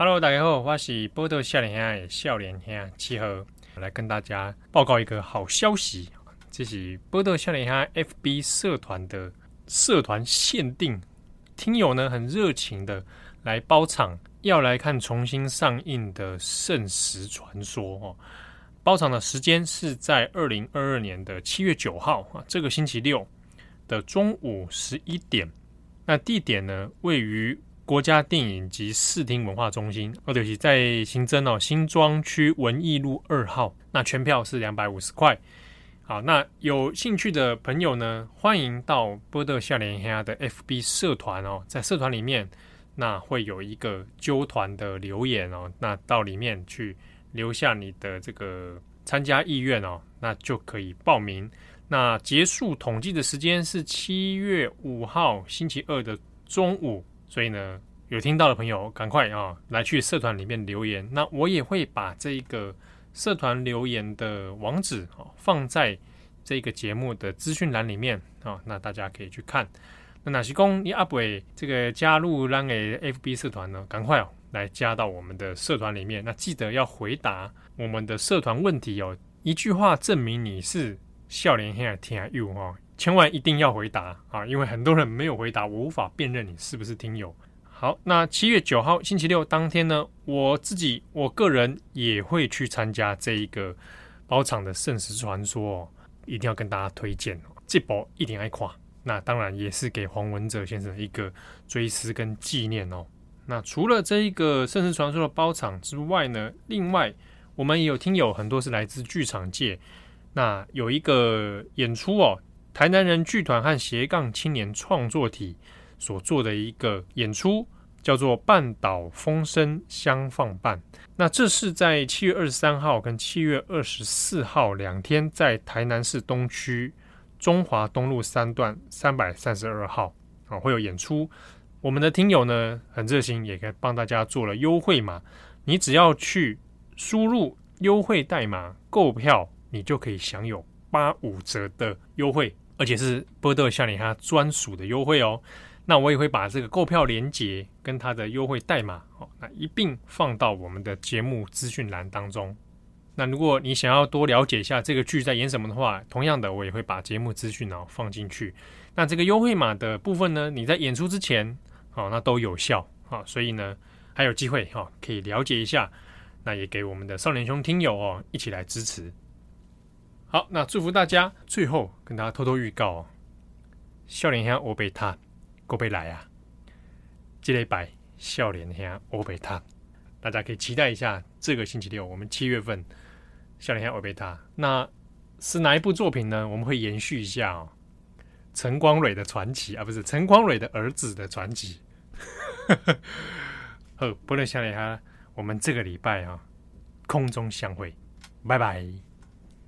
Hello，大家好，我是波特少年兄的少年兄七号，来跟大家报告一个好消息，这是波特少年兄 FB 社团的社团限定，听友呢很热情的来包场，要来看重新上映的《圣石传说》哦。包场的时间是在二零二二年的七月九号啊，这个星期六的中午十一点。那地点呢，位于国家电影及视听文化中心，哦，对不起，在新增哦，新庄区文艺路二号。那全票是两百五十块。好，那有兴趣的朋友呢，欢迎到波特少年兄的 FB 社团哦，在社团里面，那会有一个揪团的留言哦，那到里面去。留下你的这个参加意愿哦，那就可以报名。那结束统计的时间是七月五号星期二的中午，所以呢，有听到的朋友赶快啊来去社团里面留言。那我也会把这个社团留言的网址啊放在这个节目的资讯栏里面啊，那大家可以去看。那哪些公你阿不这个加入让给 FB 社团呢？赶快哦！来加到我们的社团里面，那记得要回答我们的社团问题哦。一句话证明你是少年兄的听友哦，千万一定要回答啊！因为很多人没有回答，我无法辨认你是不是听友。好，那七月九号星期六当天呢，我自己我个人也会去参加这一个包场的《圣石传说》哦，一定要跟大家推荐哦，这部一定爱看。那当然也是给黄文哲先生一个追思跟纪念哦。那除了这一个《圣石传说》的包场之外呢，另外我们也有听友很多是来自剧场界。那有一个演出哦，台南人剧团和斜杠青年创作体所做的一个演出，叫做《半岛风声相放伴》。那这是在七月二十三号跟七月二十四号两天，在台南市东区中华东路三段三百三十二号啊，会有演出。我们的听友呢，很热心，也可以帮大家做了优惠码。你只要去输入优惠代码购票，你就可以享有八五折的优惠，而且是波特少年兄专属的优惠哦。那我也会把这个购票链接跟它的优惠代码，哦，那一并放到我们的节目资讯栏当中。那如果你想要多了解一下这个剧在演什么的话，同样的，我也会把节目资讯哦放进去。那这个优惠码的部分呢，你在演出之前。好，那都有效啊，所以呢，还有机会哈，可以了解一下。那也给我们的少年兄听友哦，一起来支持。好，那祝福大家。最后跟大家偷偷预告哦，少年兄欧贝塔，过贝来啊，这礼拜笑脸兄欧贝塔，大家可以期待一下。这个星期六，我们七月份笑脸兄欧贝塔，那是哪一部作品呢？我们会延续一下哦，陈光蕊的传奇啊，不是陈光蕊的儿子的传奇。好，波特少年兄，我们这个礼拜啊，空中相会，拜拜。